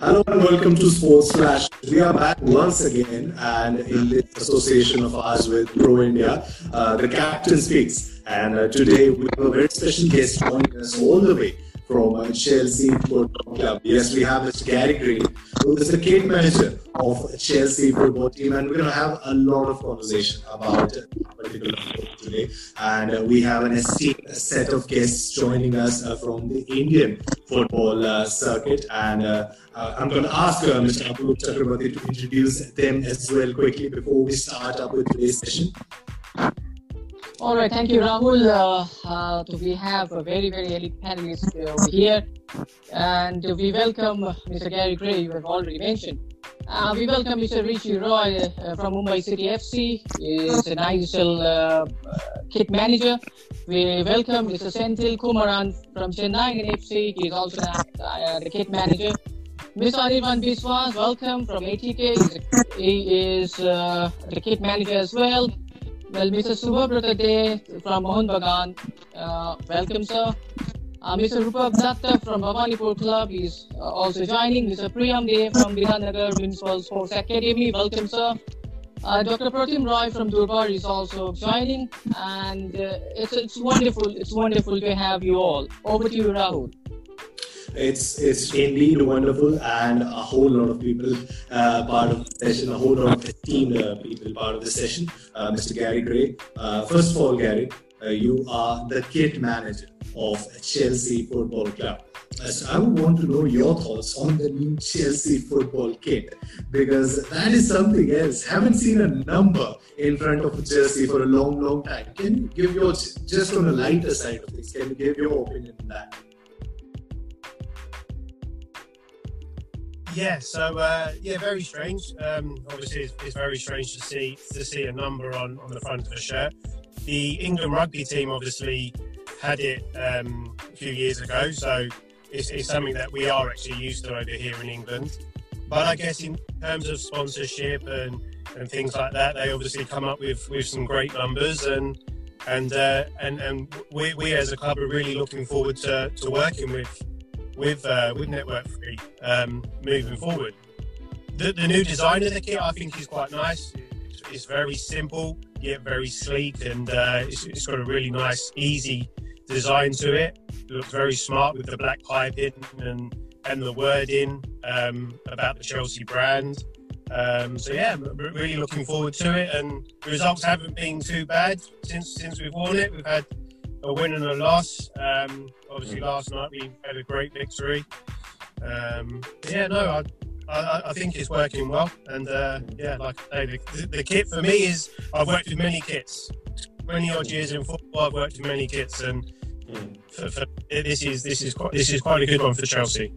Hello and welcome to Sports Flash. We are back once again and in this association of ours with Pro India, uh, the captain speaks. And uh, today we have a very special guest joining us all the way from uh, Chelsea Football Club. Yes, we have Mr. Gary Gray, who is the kit manager of Chelsea football team, and we're going to have a lot of conversation about particular football today. And uh, we have an esteemed set of guests joining us uh, from the Indian football uh, circuit, and uh, uh, I'm going to ask Mr. Abu Chakrabarti to introduce them as well quickly before we start up with today's session. All right, thank you, Rahul. Uh, uh, we have a very, very elite panelist uh, over here, and we welcome Mr. Gary Gray, you have already mentioned. Uh, we welcome Mr. Rishi Roy uh, from Mumbai City FC. He is an ISL uh, kit manager. We welcome Mr. Senthil Kumaran from Chennai FC. He is also the kit manager. Mr. Anirban Biswas, welcome from ATK. He is the kit manager as well. Well, Mr. Day from Mohun Bagan, uh, welcome, sir. Uh, Mr. Rupak Datta from Bhavanipur Club is uh, also joining. Mr. Priyam Day from Bidhanagar Municipal Sports Academy, welcome, sir. Uh, Dr. Pratim Roy from Durbar is also joining, and uh, it's it's wonderful. It's wonderful to have you all. Over to you, Rahul. It's it's indeed wonderful, and a whole lot of people uh, part of the session, a whole lot of esteemed uh, people part of the session. Uh, Mr. Gary Gray. Uh, first of all, Gary, uh, you are the kit manager of Chelsea Football Club. Uh, so I would want to know your thoughts on the new Chelsea football kit because that is something else. Haven't seen a number in front of Chelsea for a long, long time. Can you give your just on a lighter side of things? Can you give your opinion on that? Yeah, so uh, yeah, very strange. Um, obviously, it's, it's, very strange to see to see a number on, on the front of a shirt. The England rugby team obviously had it um, a few years ago, so it's, it's, something that we are actually used to over here in England. But I guess in terms of sponsorship and, and things like that, they obviously come up with, with some great numbers and and uh, and and we, we as a club are really looking forward to, to working with with uh, with Network Three um, moving forward. The, the, new design of the kit I think is quite nice. It's, it's very simple yet very sleek, and uh, it's, it's got a really nice, easy design to it. It looks very smart with the black piping and and the wording um, about the Chelsea brand. Um, so yeah, really looking forward to it. And the results haven't been too bad since since we've worn it. We've had a win and a loss. Um, obviously, last night we had a great victory. Um, yeah, no, I, I, I, think it's working well. And uh, yeah, like I say, the, the, kit for me is I've worked with many kits. 20 odd years in football, I've worked with many kits, and for, for, this is this is quite this is quite a good one for Chelsea.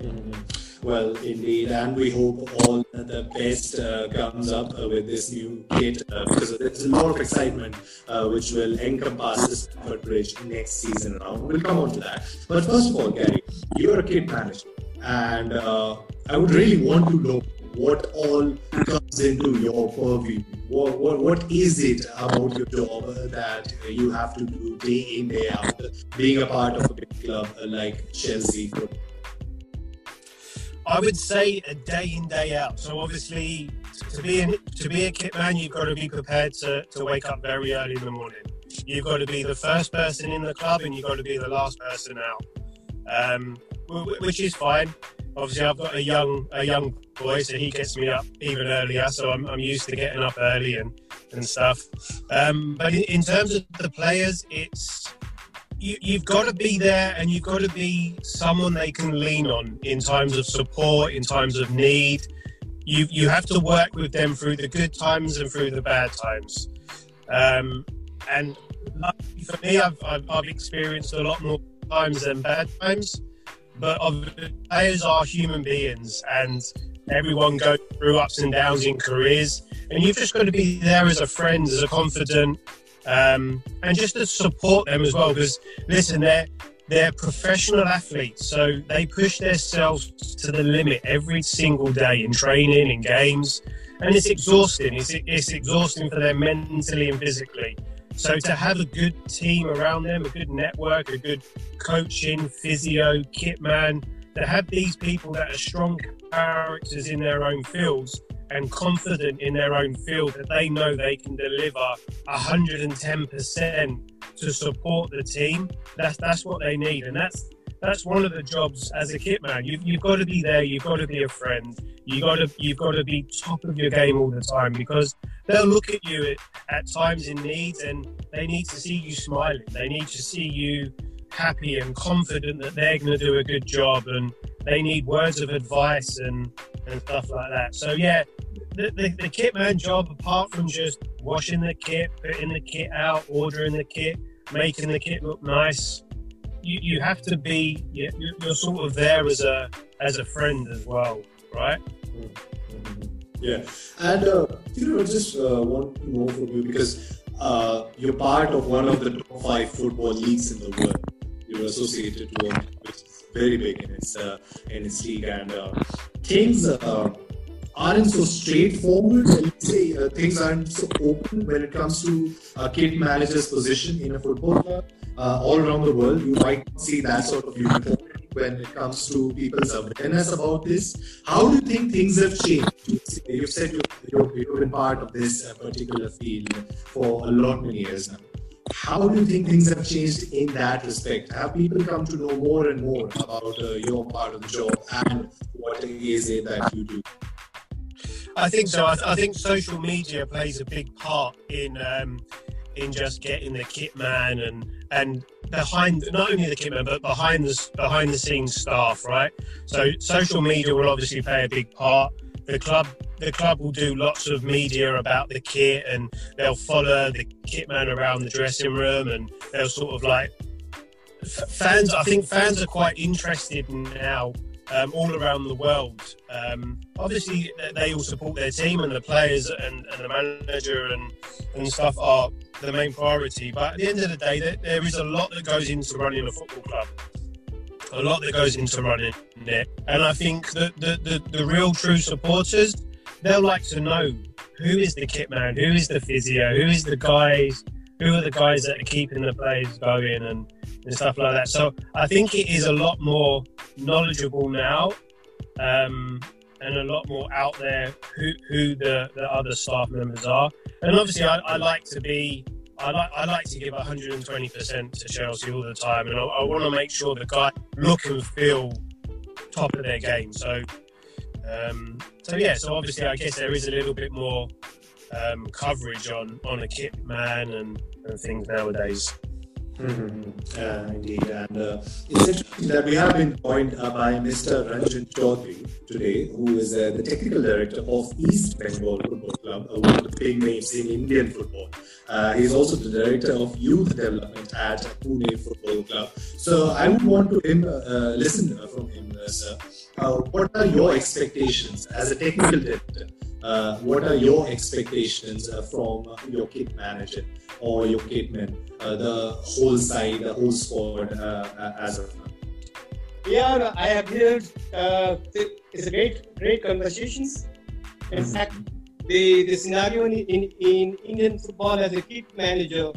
Mm-hmm. Well, indeed, and we hope all the best uh, comes up uh, with this new kit uh, because there's a lot of excitement uh, which will encompass the Bridge next season around. We'll come on to that. But first of all, Gary, you're a kit manager, and uh, I would really want to know what all comes into your purview. What, what, what is it about your job that you have to do day in, day out, being a part of a big club like Chelsea? I would say a day in day out. So obviously, to be in, to be a kit man, you've got to be prepared to, to wake up very early in the morning. You've got to be the first person in the club, and you've got to be the last person out, um, which is fine. Obviously, I've got a young a young boy, so he gets me up even earlier. So I'm, I'm used to getting up early and and stuff. Um, but in terms of the players, it's you, have got to be there and you've got to be someone they can lean on in times of support, in times of need. You, you have to work with them through the good times and through the bad times. Um, and for me, I've, I've, I've, experienced a lot more times than bad times. But players are human beings and everyone goes through ups and downs in careers. And you've just got to be there as a friend, as a confidant, um, and just to support them as well. Because listen, they're they're professional athletes, so they push themselves to the limit every single day in training, in games, and it's exhausting. It's, it's exhausting for them mentally and physically. So to have a good team around them, a good network, a good coaching, physio, kit man, to have these people that are strong characters in their own fields and confident in their own field that they know they can deliver 110% to support the team. That's that's what they need, and that's that's one of the jobs as a kit man. You've, you've got to be there. You've got to be a friend. You got to you've got to be top of your game all the time because they'll look at you at, at times in need, and they need to see you smiling. They need to see you happy and confident that they're going to do a good job, and they need words of advice and and stuff like that. So yeah, the, the, the kit man job, apart from just washing the kit, putting the kit out, ordering the kit, making the kit look nice, you, you have to be you're, you're sort of there as a as a friend as well, right? Mm-hmm. Yeah, and uh, you know, just uh, want to know from you because uh, you're part of one of the top five football leagues in the world. You're associated to one which is very big in its uh, in its league, and uh, things uh, aren't so straightforward. Say uh, things aren't so open when it comes to a kit manager's position in a football club. Uh, all around the world, you might see that sort of uniformity when it comes to people's awareness about this. How do you think things have changed? You've said you've, you've, been part of this uh, particular field for a lot many years now. How do you think things have changed in that respect? Have people come to know more and more about uh, your part of the job and what it is that you do? I think so. I, th- I, think social media plays a big part in um, in just getting the kit man and and behind not only the kit man but behind the behind the scenes staff, right? So social media will obviously play a big part. The club the club will do lots of media about the kit and they'll follow the kit man around the dressing room and they'll sort of like fans. I think fans are quite interested now um, all around the world. Um, obviously, they all support their team, and the players and, and, the manager and, and stuff are the main priority. But at the end of the day, there, there is a lot that goes into running a football club. A lot that goes into running it, and I think that the, the, the real true supporters, they'll like to know who is the kit man, who is the physio, who is the guys, who are the guys that are keeping the players going, and and stuff like that. So I think it is a lot more knowledgeable now, um, and a lot more out there who, who the, the other staff members are. And obviously, I, I like to be. I like, I like to give 120% to Chelsea all the time, and I, I want to make sure the guys look and feel top of their game. So, um, so yeah. So obviously, I guess there is a little bit more um, coverage on on a kit man and, and things nowadays. Mm-hmm. Uh, indeed, and uh, it's interesting that we have been joined uh, by Mr. Ranjan Chaudhary today, who is uh, the technical director of East Bengal Football Club, uh, one of the big names in Indian football. Uh, he's also the director of youth development at Pune Football Club. So I would want to him, listen from him, sir. What are your expectations as a technical director? uh, what are your expectations uh, from uh, your kit manager or your kitman, uh, the whole side, the whole squad uh, uh, as of now? Yeah, I have heard it's a great, great conversations. In fact, the, the scenario in, in, in, Indian football as a kit manager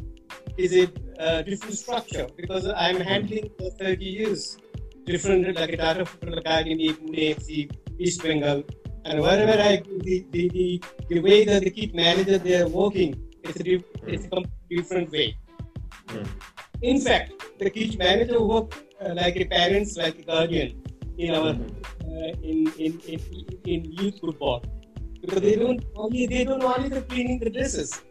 is a different structure because I'm handling for 30 years different like a Tata Football Academy, Pune FC, East Bengal, and wherever I the, the, the, the way that the kit manager they are working, it's a, it's a different way. Mm. In fact, the kit manager work uh, like a parents, like a guardian in our mm-hmm. uh, in, in, in in youth football because they don't only they don't only the cleaning the dresses.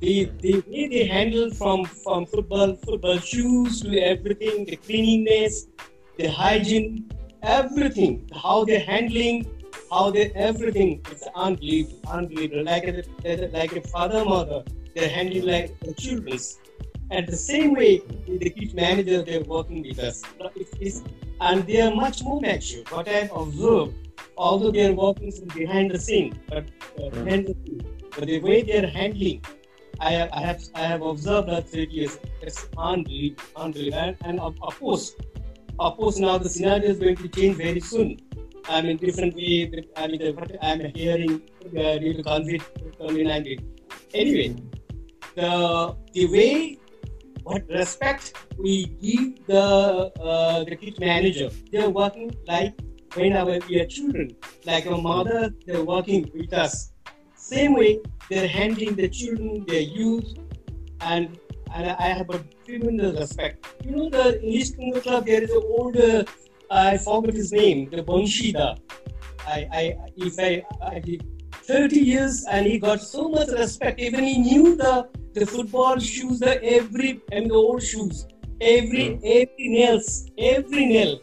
The, the way they handle from from football football shoes to everything, the cleanliness, the hygiene, everything, how they're handling how they everything is unbelievable, unbelievable. Like a, like a father, mother, they're handling like the children. And the same way, the kid manager, they're working with us. It's, and they are much more mature. What I've observed, although they're working behind the scene, but uh, behind the scene, but the way they're handling, I have, I have, I have observed that 30 years. It's unbelievable, unbelievable. And, and of, of course, of course, now the scenario is going to change very soon. I mean, different way. I mean, what I'm hearing uh, due to COVID, COVID-19. Anyway, the the way what respect we give the uh, the kit manager. They're working like when our we are children, like a mother. They're working with us. Same way, they're handling the children, their youth, and and I have a tremendous respect. You know, the English Cricket Club. There is an old. Uh, I forgot his name. The Bonshida. I, I if I, I 30 years and he got so much respect. Even he knew the the football shoes, the every and the old shoes, every mm. every nails, every nail,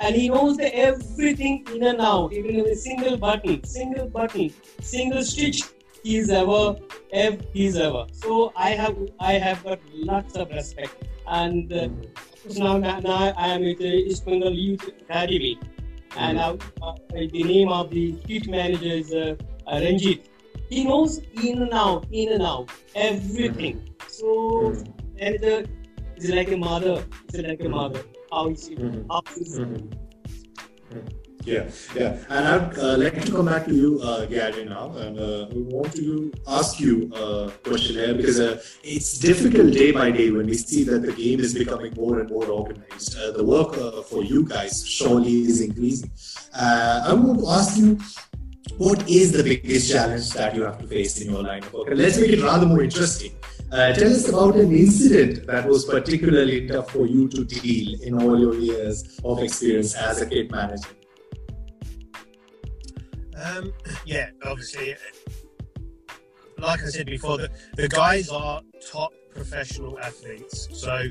and he knows the everything in and out, even in a single button, single button, single stitch. He's ever, ever he's ever. So I have I have got lots of respect, and uh, now, now I am with the East Bengal Youth Academy, and. I, uh, the name of the kit manager is. Uh, uh, Ranjit, he knows in and out, in and out, everything. Mm-hmm. So, mm-hmm. and uh, it's like a mother. It's like a mother. How is it? Mm-hmm. How is it? Yeah, yeah, and I'd uh, like to come back to you, uh, Gary, now, and uh, we want to ask you a question here because uh, it's difficult day by day when we see that the game is becoming more and more organized. Uh, the work uh, for you guys surely is increasing. I want to ask you what is the biggest challenge that you have to face in your line of work? And let's make it rather more interesting. Uh, tell us about an incident that was particularly tough for you to deal in all your years of experience as a kit manager. Um, yeah, obviously, like I said before, the, the guys are top professional athletes. So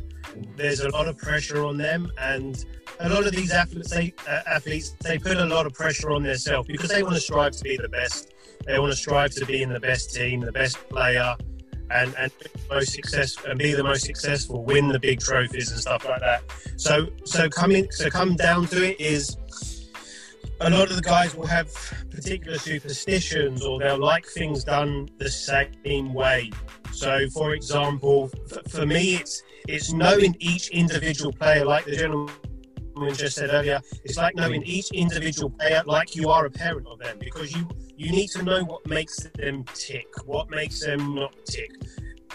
there's a lot of pressure on them, and a lot of these athletes, they, uh, athletes, they put a lot of pressure on themselves because they want to strive to be the best. They want to strive to be in the best team, the best player, and and most successful and be the most successful, win the big trophies and stuff like that. So so coming so come down to it is a lot of the guys will have particular superstitions or they'll like things done the same way. So, for example, for, for me, it's it's knowing each individual player, like the gentleman just said earlier. It's like knowing each individual player, like you are a parent of them, because you you need to know what makes them tick, what makes them not tick.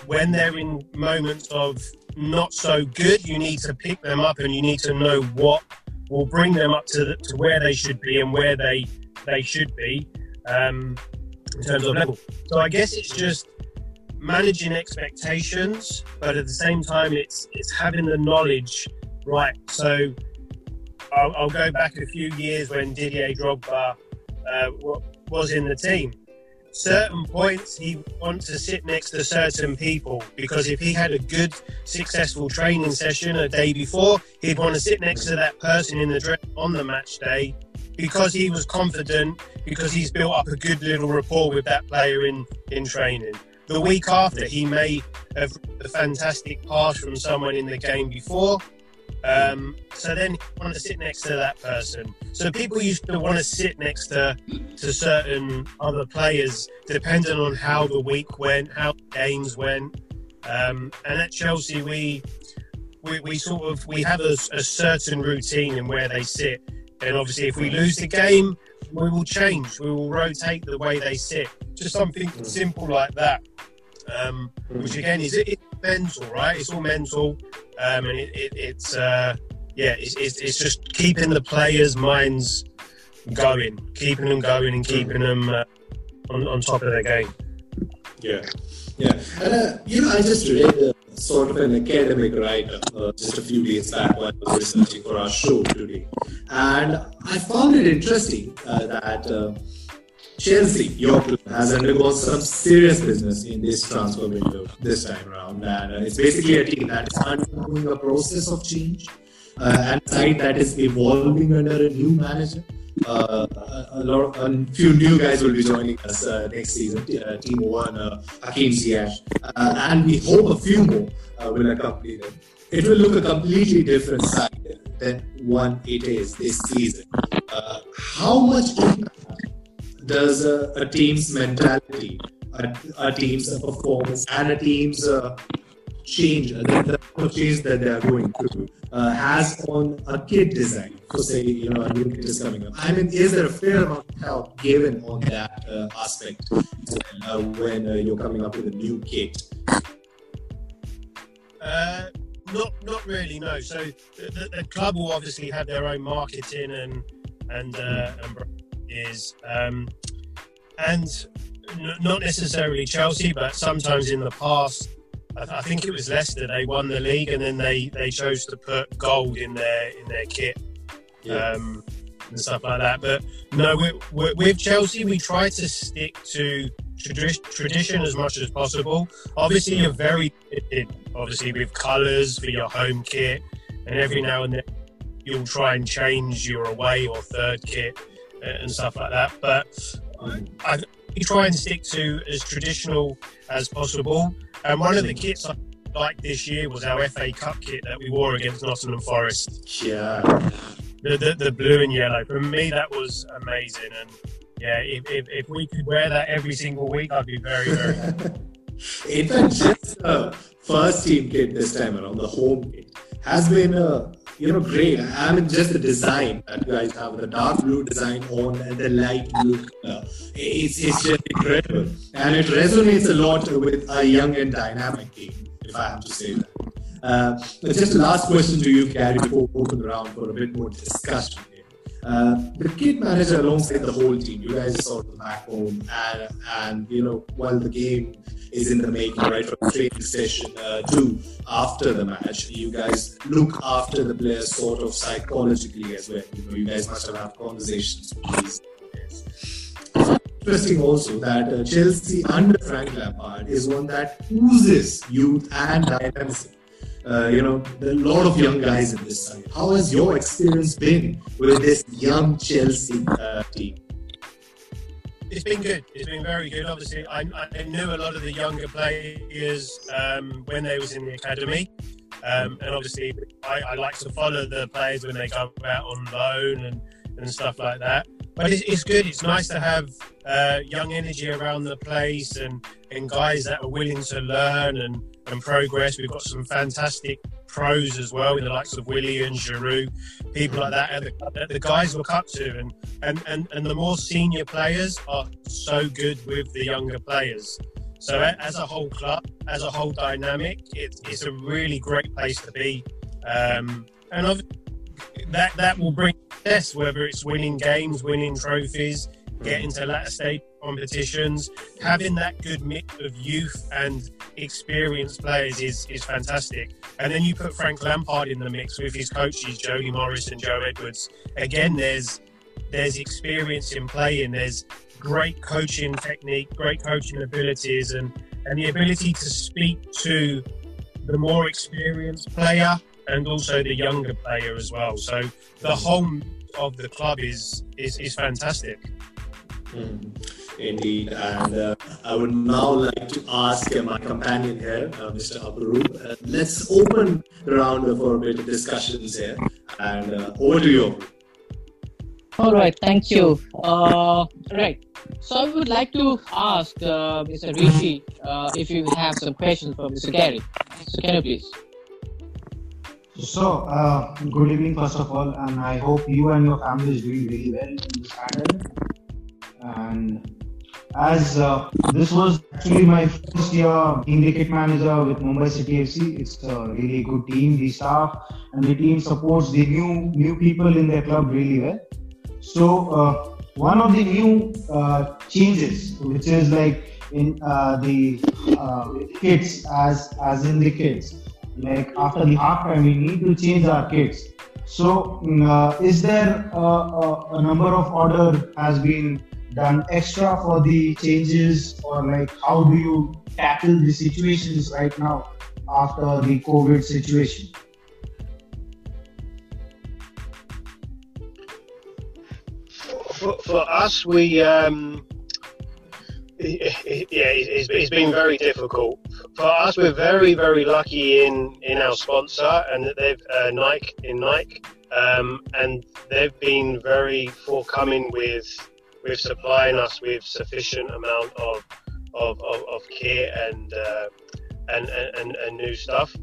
When they're in moments of not so good, you need to pick them up and you need to know what will bring them up to, to where they should be and where they they should be um, in terms of level. So I guess it's just managing expectations, but at the same time, it's it's having the knowledge. Right. So I'll, I'll go back a few years when Didier Drogba uh, was in the team certain points he wants to sit next to certain people because if he had a good successful training session a day before he'd want to sit next to that person in the dress on the match day because he was confident because he's built up a good little rapport with that player in in training. The week after he may have a fantastic pass from someone in the game before um, so then you want to sit next to that person. So people used to want to sit next to to certain other players, depending on how the week went, how games went. Um, and at Chelsea, we, we we sort of we have a, a certain routine in where they sit. And obviously, if we lose the game, we will change. We will rotate the way they sit. Just something simple like that. Um, which again is it, mental, right? It's all mental, um, and it, it, it's uh, yeah, it's, it's, it's, just keeping the players' minds going, keeping them going, and keeping them uh, on, on top of their game. Yeah, yeah, and uh, you know, I just read sort of an academic writer uh, just a few days back while I was researching for our show today, and I found it interesting uh, that uh, Chelsea, your club, has undergone some serious business in this transfer window this time around. And uh, it's basically a team that is undergoing a process of change uh, and a side that is evolving under a new manager. Uh, a, lot of, a few new guys will be joining us uh, next season. Uh, Timo Werner, uh, Hakim Ziyech, uh, and we hope a few more uh, will accompany them. It will look a completely different side than one it is this season. how much impact does a, a team's mentality, a, a, team's performance, and a team's uh, change, the, the change that they are going through, uh, has on a kit design. So, say, you know, a new kit is coming up. I mean, is there a fair amount of help given on that uh, aspect uh, when uh, you're coming up with a new kit? Uh, not not really. No. So the, the, club will obviously have their own marketing and and uh, and is um, and n- not necessarily Chelsea, but sometimes in the past. I, th- I think it was Leicester. They won the league, and then they, they chose to put gold in their in their kit. Yeah. Um, and stuff like that. But no, we're, we're, with Chelsea, we try to stick to tradi- tradition as much as possible. Obviously, you're very obviously with colours for your home kit, and every now and then you'll try and change your away or third kit Uh, and stuff like that. But I, try and stick to as traditional as possible. And one of the kits I liked this year was our FA Cup kit that we wore against Nottingham Forest. Yeah. The, the, the blue and yellow. For me, that was amazing. And yeah, if, if, if we could wear that every single week, I'd be very, very happy. In fact, just the first team kit this time around, the home kit, has been a you know great. I mean, just the design that you guys have, the dark blue design on and the light blue color. It's, it's just incredible, and it resonates a lot with a young and dynamic team, if I have to say that. Uh, just a last question to you, Gary, before we open the round for a bit more discussion. Uh, the kit manager alongside the whole team, you guys of the backbone, and, and you know, while the game is in the making, right from the training session uh, to after the match, you guys look after the players sort of psychologically as well. You know, you guys must have had conversations with these players. Interesting also that uh, Chelsea under Frank Lampard is one that oozes youth and dynamism uh, you know, a lot of young guys in this side. How has your experience been with this young Chelsea uh, team? It's been good. It's been very good. Obviously, I, I knew a lot of the younger players um, when they was in the academy, um, and obviously, I, I, like to follow the players when they go out on loan and, and stuff like that. But it's, it's good. It's nice to have uh, young energy around the place and, and guys that are willing to learn and and progress. We've got some fantastic pros as well, in the likes of Willian and Giroud, people like that, the, the guys look up to. And, and, and, and the more senior players are so good with the younger players. So as a whole club, as a whole dynamic, it's, it's a really great place to be. Um, and that, that will bring success, whether it's winning games, winning trophies, getting to latter stage competitions. Having that good mix of youth and experienced players is, is fantastic. And then you put Frank Lampard in the mix with his coaches, Jody Morris and Joe Edwards. Again, there's there's experience in playing, there's great coaching technique, great coaching abilities, and, and the ability to speak to the more experienced player and also the younger player as well. So the home of the club is is, is fantastic. Mm, indeed, and uh, I would now like to ask uh, my companion here, uh, Mr. Aparoop. Uh, let's open the round for a bit of discussions here, and uh, over to you. All right, thank you. Uh, right, so I would like to ask Mr. Rishi if you have some questions for Mr. Gary. So can you please? So, uh, good evening, first of all, and I hope you and your family is doing really well in this pandemic and as uh, this was actually my first year being the kit manager with Mumbai City FC. It's a really good team, the staff and the team supports the new new people in their club really well. So uh, one of the new uh, changes, which is like in uh, the uh, kits, as as in the kits, like after the half time, we need to change our kits. So, mm, uh, is there a, a, a number of order has been done extra for the changes? Or like how do you tackle the situations right now after the covid situation? For, for us we um yeah it's, it's been very difficult for us we're very very lucky in in our sponsor and that they've uh, nike in nike um, and they've been very forthcoming with with supplying us with sufficient amount of of, of, of kit and, uh, and, and and new stuff.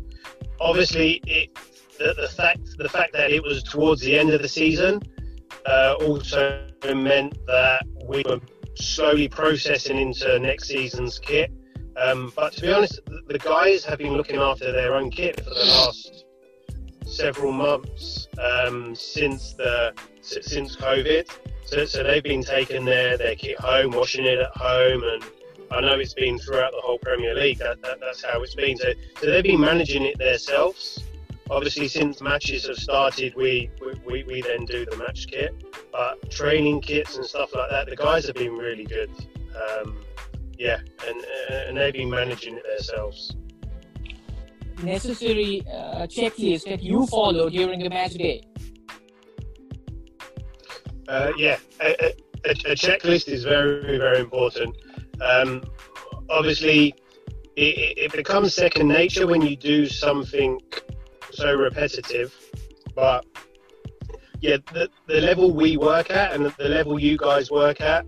Obviously, it the, the fact the fact that it was towards the end of the season uh, also meant that we were slowly processing into next season's kit. Um, but to be honest, the guys have been looking after their own kit for the last several months um, since the since COVID. So, so they've been taking their, their kit home, washing it at home, and I know it's been throughout the whole Premier League. That, that that's how it's been. So, so they've been managing it themselves. Obviously, since matches have started, we, we, we then do the match kit. But training kits and stuff like that, the guys have been really good. Um, yeah, and, and they've been managing it themselves. Necessary uh, checklist that you follow during the match day. Uh, yeah, a, a, a, checklist is very, very important. Um, obviously, it, it, becomes second nature when you do something so repetitive. But yeah, the, the level we work at and the level you guys work at,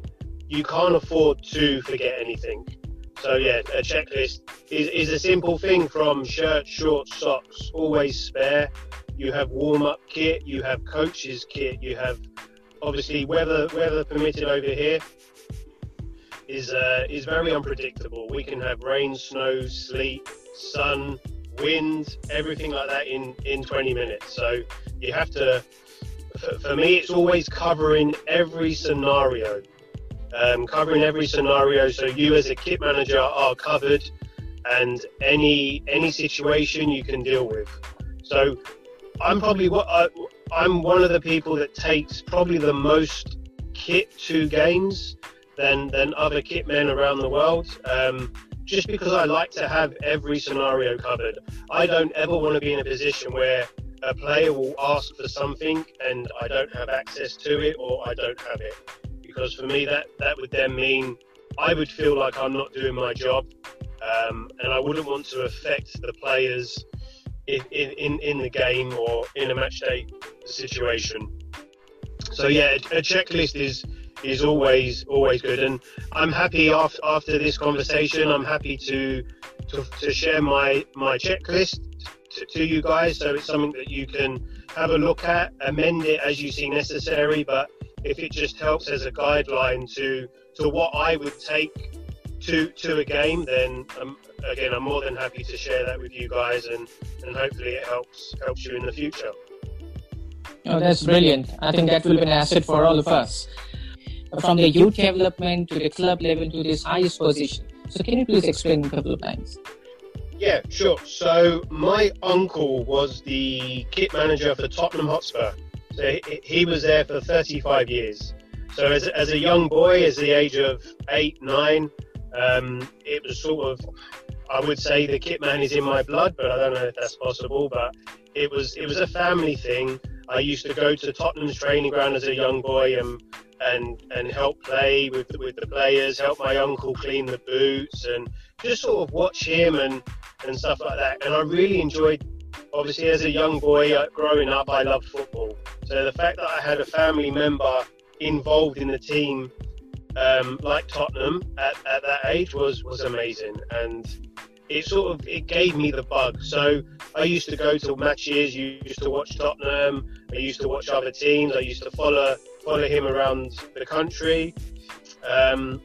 you can't afford to forget anything. So yeah, a checklist is, is a simple thing from shirt, shorts, socks, always spare. You have warm up kit, you have coaches kit, you have obviously weather weather permitted over here is uh, is very unpredictable. We can have rain, snow, sleet, sun, wind, everything like that in in 20 minutes. So you have to. For, for me, it's always covering every scenario, um, covering every scenario. So you, as a kit manager, are covered, and any any situation you can deal with. So I'm probably what I, I'm one of the people that takes probably the most kit to games than than other kit men around the world. Um, just because I like to have every scenario covered. I don't ever want to be in a position where a player will ask for something and I don't have access to it or I don't have it. Because for me, that, that would then mean I would feel like I'm not doing my job um, and I wouldn't want to affect the players in, in, in the game or in a match day situation. So yeah, a checklist is is always always good, and I'm happy after after this conversation. I'm happy to to, to share my my checklist to, you guys, so it's something that you can have a look at, amend it as you see necessary. But if it just helps as a guideline to to what I would take to to a game, then um, again, I'm more than happy to share that with you guys, and and hopefully it helps helps you in the future. Oh, that's brilliant. I think that will be an asset for all of us. From the youth development to the club level to this highest position. So, can you please explain a couple of times? Yeah, sure. So, my uncle was the kit manager for Tottenham Hotspur. So, he was there for 35 years. So, as, as a young boy, as the age of eight, nine, um, it was sort of I would say the kit man is in my blood, but I don't know if that's possible. But it was it was a family thing. I used to go to Tottenham's training ground as a young boy and and and help play with with the players, help my uncle clean the boots, and just sort of watch him and and stuff like that. And I really enjoyed. Obviously, as a young boy uh, growing up, I loved football. So the fact that I had a family member involved in the team um, like Tottenham at, at that age was was amazing, and it sort of it gave me the bug. So I used to go to matches. You used to watch Tottenham. I used to watch other teams. I used to follow follow him around the country. Um,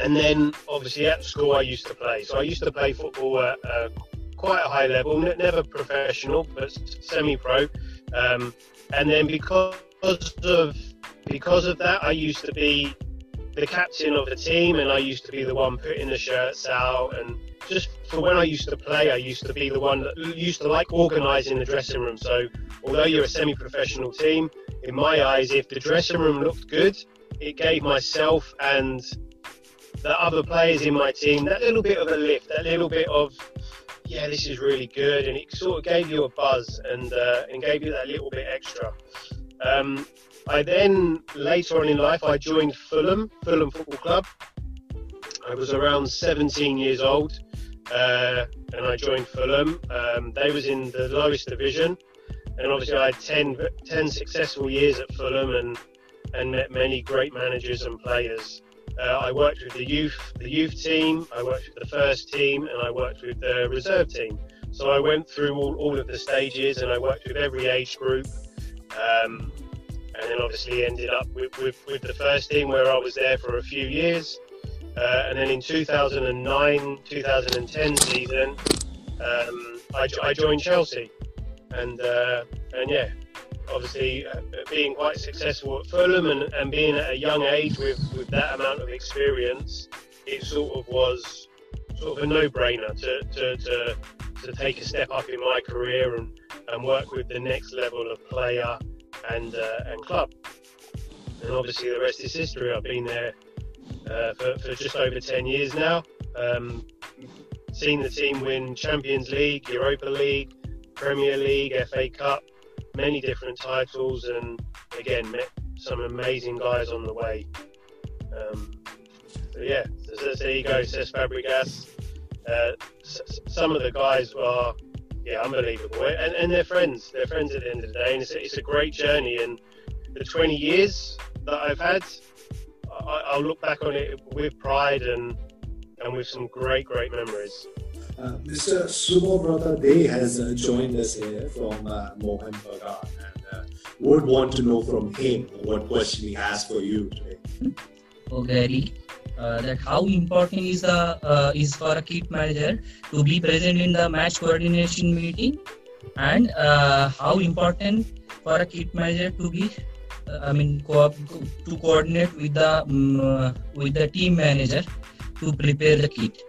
and then obviously at school I used to play. So I used to play football at uh, quite a high level, never professional, but semi-pro. Um, and then because of because of that, I used to be the captain of the team, and I used to be the one putting the shirts out. And just for when I used to play, I used to be the one that used to like organising the dressing room. So although you're a semi-professional team, in my eyes, if the dressing room looked good, it gave myself and the other players in my team that little bit of a lift, that little bit of yeah, this is really good, and it sort of gave you a buzz and uh, and gave you that little bit extra. Um, I then, later on in life, I joined Fulham, Fulham Football Club. I was around 17 years old uh, and I joined Fulham. Um, they was in the lowest division and obviously I had 10, 10 successful years at Fulham and, and met many great managers and players. Uh, I worked with the youth, the youth team. I worked with the first team, and I worked with the reserve team. So I went through all, all of the stages, and I worked with every age group. Um, and then obviously ended up with, with, with, the first team where I was there for a few years. Uh, and then in 2009, 2010 season, um, I, I, joined Chelsea, and uh, and yeah, obviously uh, being quite successful at Fulham and, and being at a young age with, with that amount of experience, it sort of was sort of a no-brainer to, to, to, to take a step up in my career and, and work with the next level of player and uh, and club. And obviously the rest is history. I've been there uh, for, for just over 10 years now. Um, seen the team win Champions League, Europa League, Premier League, FA Cup, many different titles, and again, met some amazing guys on the way. Um, yeah, so, there you go, Cesc Fabregas. Uh, s- some of the guys are, yeah, unbelievable, and, and they're friends. They're friends at the end of the day, and it's a, it's a great journey. And the 20 years that I've had, I, will look back on it with pride and and with some great, great memories. Uh, Mr. Subobrata Day has uh, joined us here from uh, Mohun Bagan and uh, would want to know from him what question he has for you today. Oh, Gary, uh, that how important is the is for a kit manager to be present in the match coordination meeting, and how important for a kit manager to be I mean, co- to coordinate with the um, with the team manager to prepare the kit.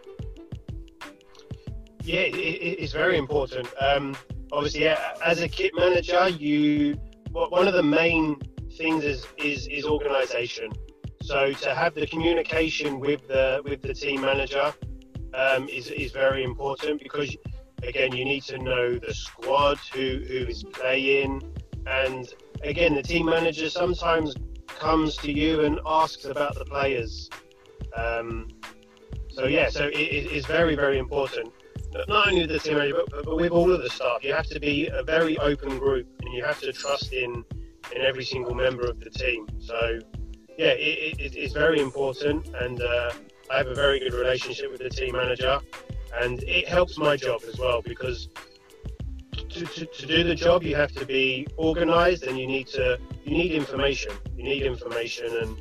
Yeah, it, it's very important. Um, obviously, as a kit manager, you one of the main things is is, is organisation. So to have the communication with the with the team manager um, is is very important because again you need to know the squad who who is playing and again, the team manager sometimes comes to you and asks about the players. Um, so yeah, so it, it is very, very important. Not only the team manager, but, but, with all of the staff, you have to be a very open group, and you have to trust in in every single member of the team. So yeah, it, it, it's very important, and uh, I have a very good relationship with the team manager, and it helps my job as well because to, to, to do the job, you have to be organized and you need to you need information. You need information and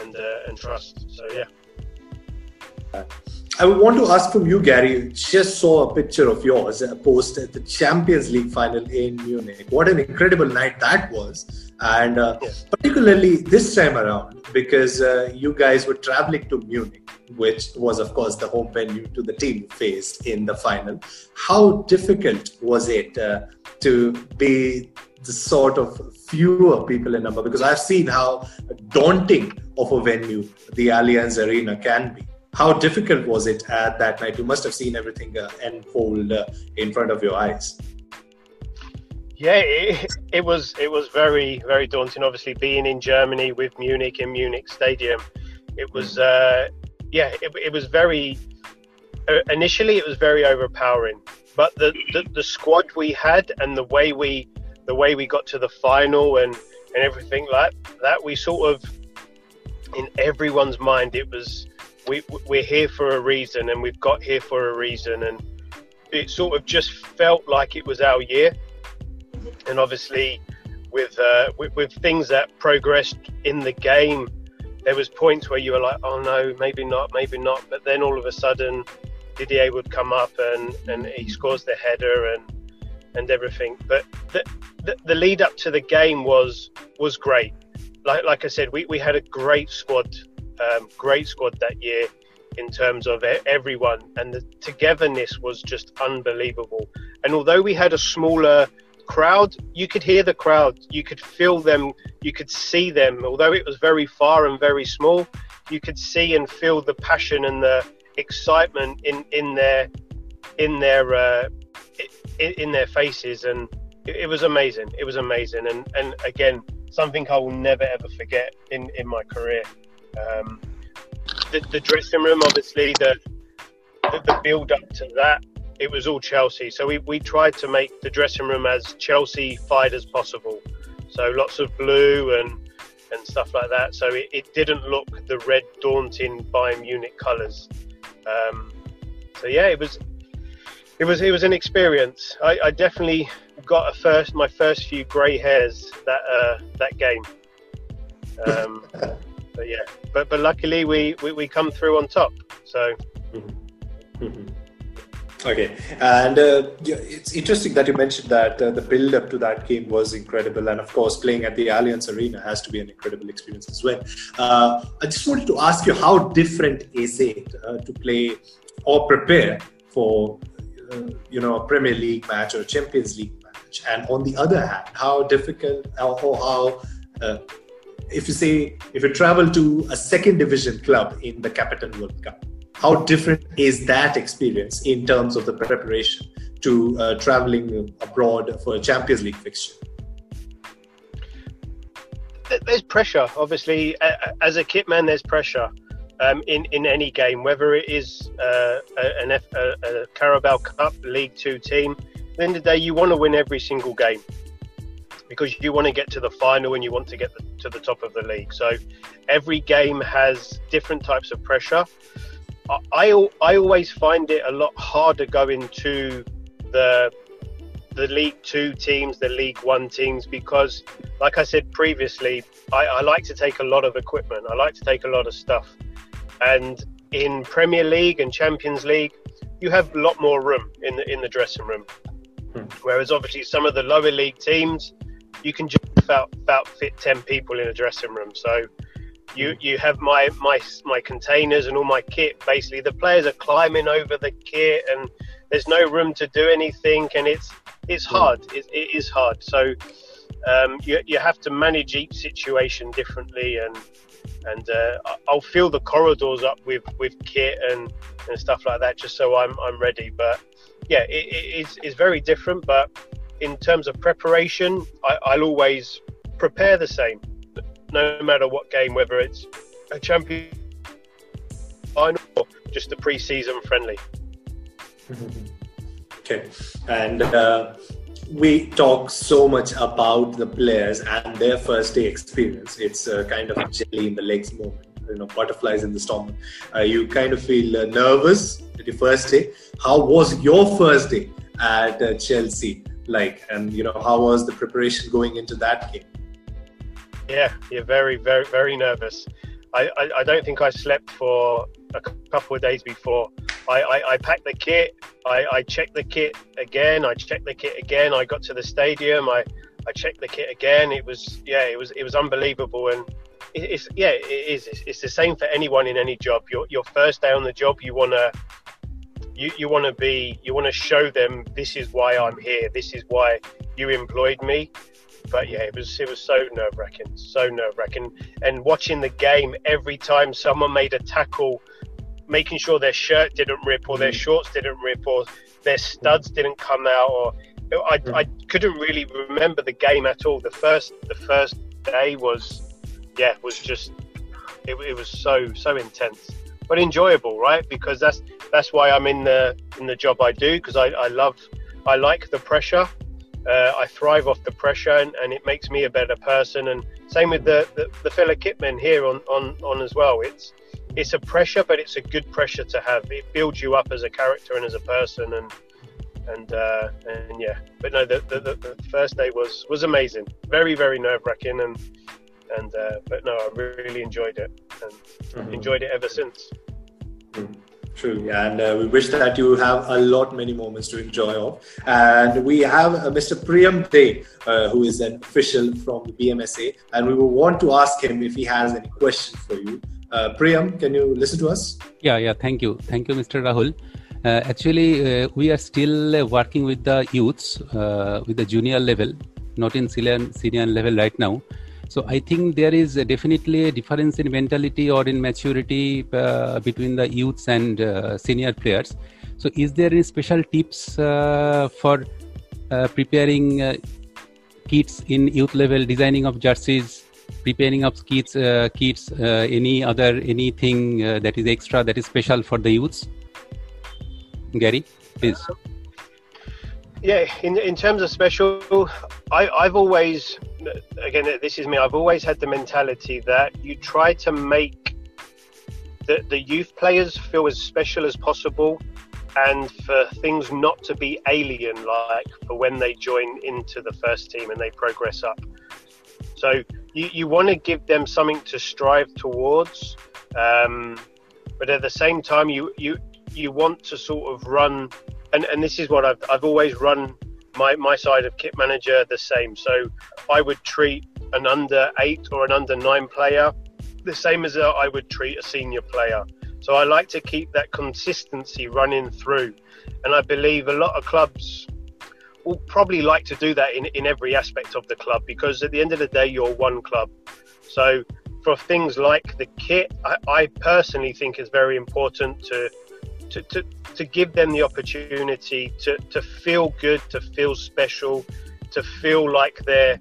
and uh, and trust. So yeah. I want to ask from you, Gary. Just saw a picture of yours uh, post at the Champions League final in Munich. What an incredible night that was, and uh, yes. particularly this time around because uh, you guys were traveling to Munich, which was, of course, the home venue to the team faced in the final. How difficult was it uh, to be the sort of fewer people in number? Because I've seen how daunting of a venue the Allianz Arena can be how difficult was it at that night? You must have seen everything uh, unfold uh, in front of your eyes. Yeah, it, it, was it was very very daunting. Obviously, being in Germany with Munich in Munich Stadium, it was uh, yeah, it, it was very uh, initially it was very overpowering. But the, the the squad we had and the way we the way we got to the final and and everything like that, we sort of in everyone's mind it was we we're here for a reason and we've got here for a reason. And it sort of just felt like it was our year. And obviously with, uh, with, with things that progressed in the game there was points where you were like oh no maybe not maybe not. But then all of a sudden Didier would come up and, and he scores the header and and everything. But the, the, the lead up to the game was was great. Like like I said we, we had a great squad um, great squad that year in terms of everyone, and the togetherness was just unbelievable. And although we had a smaller crowd, you could hear the crowd, you could feel them, you could see them. Although it was very far and very small, you could see and feel the passion and the excitement in in their in their uh, in, in, their faces, and it, it was amazing. It was amazing, and and again, something I will never ever forget in in my career. Um, the, the, dressing room, obviously, the, the, the build up to that, it was all Chelsea. So we, we tried to make the dressing room as Chelsea fied as possible. So lots of blue and and stuff like that. So it, it didn't look the red, daunting Bayern Munich colours. Um, so yeah, it was it was it was an experience. I, I definitely got a first my first few grey hairs that uh, that game. Um, but yeah, but but luckily we, we, we come through on top. So. Mm-hmm. Okay, and uh, it's interesting that you mentioned that uh, the build up to that game was incredible, and of course, playing at the Allianz Arena has to be an incredible experience as well. Uh, I just wanted to ask you how different is it uh, to play or prepare for, uh, you know, a Premier League match or a Champions League match, and on the other hand, how difficult or how uh, if you say if you travel to a second division club in the Capital One Cup how different is that experience in terms of the preparation to uh, traveling abroad for a Champions League fixture? There's pressure, obviously. As a kit man, there's pressure um, in in any game, whether it is uh, an F, a, a Carabao Cup League Two team. At the end of the day, you want to win every single game because you want to get to the final and you want to get the, to the top of the league. So every game has different types of pressure. I, I always find it a lot harder going to the the League Two teams, the League One teams, because, like I said previously, I, I, like to take a lot of equipment. I like to take a lot of stuff, and in Premier League and Champions League, you have a lot more room in the in the dressing room. Hmm. Whereas obviously some of the lower league teams, you can just about, about fit ten people in a dressing room. So you you have my my my containers and all my kit. Basically, the players are climbing over the kit, and there's no room to do anything, and it's it's hard. It, it is hard. So um, you you have to manage each situation differently, and and uh, I'll fill the corridors up with with kit and and stuff like that, just so I'm I'm ready. But yeah, it, it is is very different, but in terms of preparation, I, I'll always prepare the same no matter what game, whether it's a champion final or just a pre-season friendly. Okay, and uh, we talk so much about the players and their first day experience. It's a kind of jelly in the legs moment, you know, butterflies in the stomach. Uh, you kind of feel uh, nervous at your first day. How was your first day at uh, Chelsea like? And you know, how was the preparation going into that game? Yeah, you're very, very, very nervous. I, I, I don't think I slept for a couple of days before. I, I, I packed the kit. I, I checked the kit again. I checked the kit again. I got to the stadium. I, I checked the kit again. It was yeah, it was it was unbelievable. And it's yeah, it is. It's, it's the same for anyone in any job. Your your first day on the job, you wanna you, you want to be you want to show them this is why I'm here. This is why you employed me but yeah, it was it was so nerve wracking, so nerve wracking. And watching the game every time someone made a tackle, making sure their shirt didn't rip or their mm. shorts didn't rip or their studs didn't come out or I, mm. I couldn't really remember the game at all. The first the first day was yeah was just it, it was so so intense but enjoyable right because that's that's why I'm in the in the job I do because I, I love I like the pressure uh, I thrive off the pressure and, and, it makes me a better person. And same with the, the, the fellow kitmen here on, on, on as well. It's it's a pressure, but it's a good pressure to have. It builds you up as a character and as a person. And and uh, and yeah, but no, the, the, the first day was was amazing. Very very nerve wracking and and uh, but no, I really enjoyed it and mm-hmm. enjoyed it ever since. Mm-hmm. True, and uh, we wish that you have a lot many moments to enjoy of. And we have uh, Mr. Priyam Dey, uh, who is an official from the BMSA, and we will want to ask him if he has any questions for you. Uh, Priyam, can you listen to us? Yeah, yeah. Thank you, thank you, Mr. Rahul. Uh, actually, uh, we are still working with the youths with the junior level, not in senior, senior level right now. So I think there is definitely a difference in mentality or in maturity uh, between the youths and uh, senior players. So is there any special tips uh, for uh, preparing uh, kits in youth level, designing of jerseys, preparing of kits, uh, kits, any other anything that is extra that is special for the youths? Gary, please yeah, in in terms of special, I, I've always, again, this is me. I've always had the mentality that you try to make the the youth players feel as special as possible, and for things not to be alien, like for when they join into the first team and they progress up. So you, you want to give them something to strive towards, um, but at the same time, you you you want to sort of run, and, and this is what I've I've always run my my side of kit manager the same. So I would treat an under eight or an under nine player the same as I would treat a senior player. So I like to keep that consistency running through, and I believe a lot of clubs will probably like to do that in, in every aspect of the club because at the end of the day, you're one club. So for things like the kit, I, I personally think is very important to, to, to, to give them the opportunity to, to feel good, to feel special, to feel like they're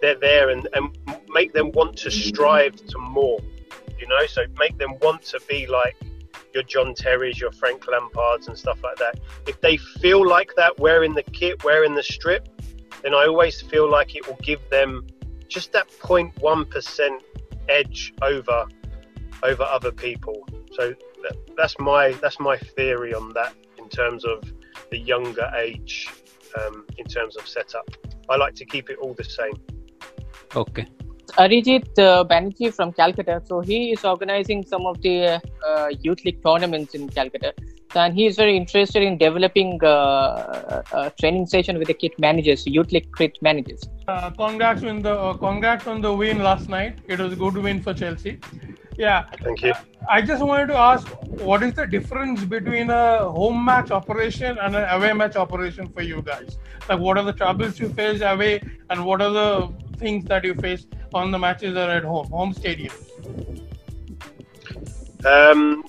they're there and, and make them want to strive to more. You know, so make them want to be like your John Terrys, your Frank Lampards, and stuff like that. If they feel like that wearing the kit, wearing the strip, then I always feel like it will give them just that 0.1% edge over over other people. So that, that's my that's my theory on that in terms of the younger age, um, in terms of setup. I like to keep it all the same. Okay. Arijit uh, Banerjee from Calcutta. So he is organizing some of the uh, youth league tournaments in Calcutta, and he is very interested in developing uh, a training session with the kit managers, youth league kit managers. Uh, congrats on the uh, congrats on the win last night. It was a good win for Chelsea. Yeah. Thank you. I just wanted to ask, what is the difference between a home match operation and an away match operation for you guys? Like, what are the troubles you face away, and what are the things that you face on the matches are at home, home stadium? Um,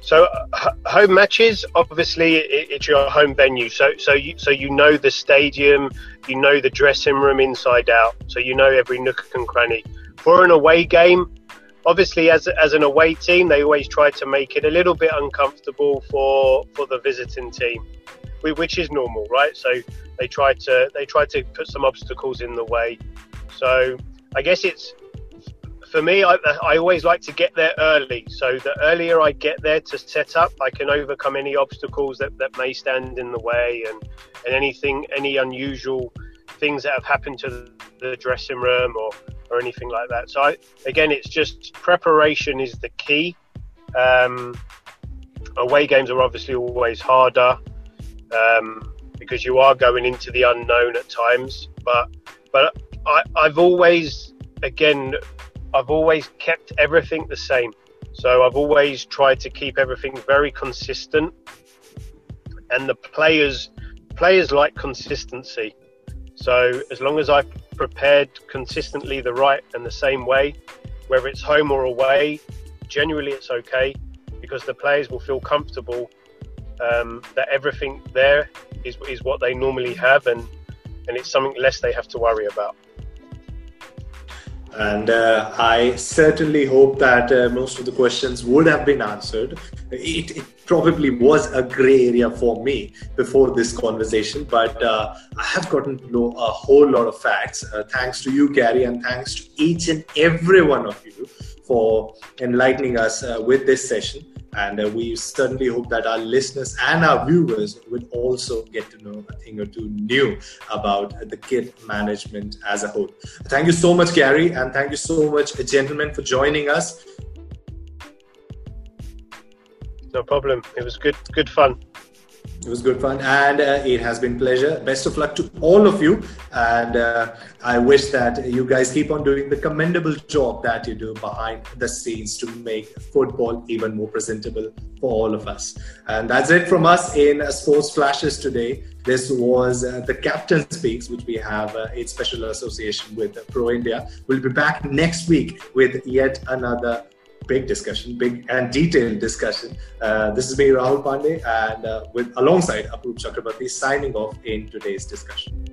so uh, home matches, obviously, it, it's your home venue. So so you so you know the stadium, you know the dressing room inside out. So you know every nook and cranny. For an away game, obviously, as as an away team, they always try to make it a little bit uncomfortable for for the visiting team, which is normal, right? So they try to they try to put some obstacles in the way. So I guess it's for me. I, I always like to get there early. So the earlier I get there to set up, I can overcome any obstacles that, that may stand in the way and and anything any unusual things that have happened to the dressing room or or anything like that. So I, again, it's just preparation is the key. Um, away games are obviously always harder. Um, because you are going into the unknown at times. But but I, I've always again I've always kept everything the same. So I've always tried to keep everything very consistent. And the players players like consistency. So as long as I've prepared consistently the right and the same way, whether it's home or away, generally it's okay because the players will feel comfortable um, that everything there is, is what they normally have and, and it's something less they have to worry about. And uh, I certainly hope that uh, most of the questions would have been answered. It, it, probably was a gray area for me before this conversation, but uh, I have gotten to know a whole lot of facts. Uh, thanks to you, Gary, and thanks to each and every one of you for enlightening us uh, with this session. And uh, we certainly hope that our listeners and our viewers will also get to know a thing or two new about the kit management as a whole. Thank you so much, Gary, and thank you so much, gentlemen, for joining us. No problem. It was good, good fun. It was good fun, and uh, it has been pleasure. Best of luck to all of you, and uh, I wish that you guys keep on doing the commendable job that you do behind the scenes to make football even more presentable for all of us. And that's it from us in Sports Flashes today. This was uh, the Captain Speaks, which we have uh, in special association with Pro India. We'll be back next week with yet another big discussion, big and detailed discussion. Uh, this is me, Rahul Pandey, and uh, with alongside Apoorv Chakrabarti signing off in today's discussion.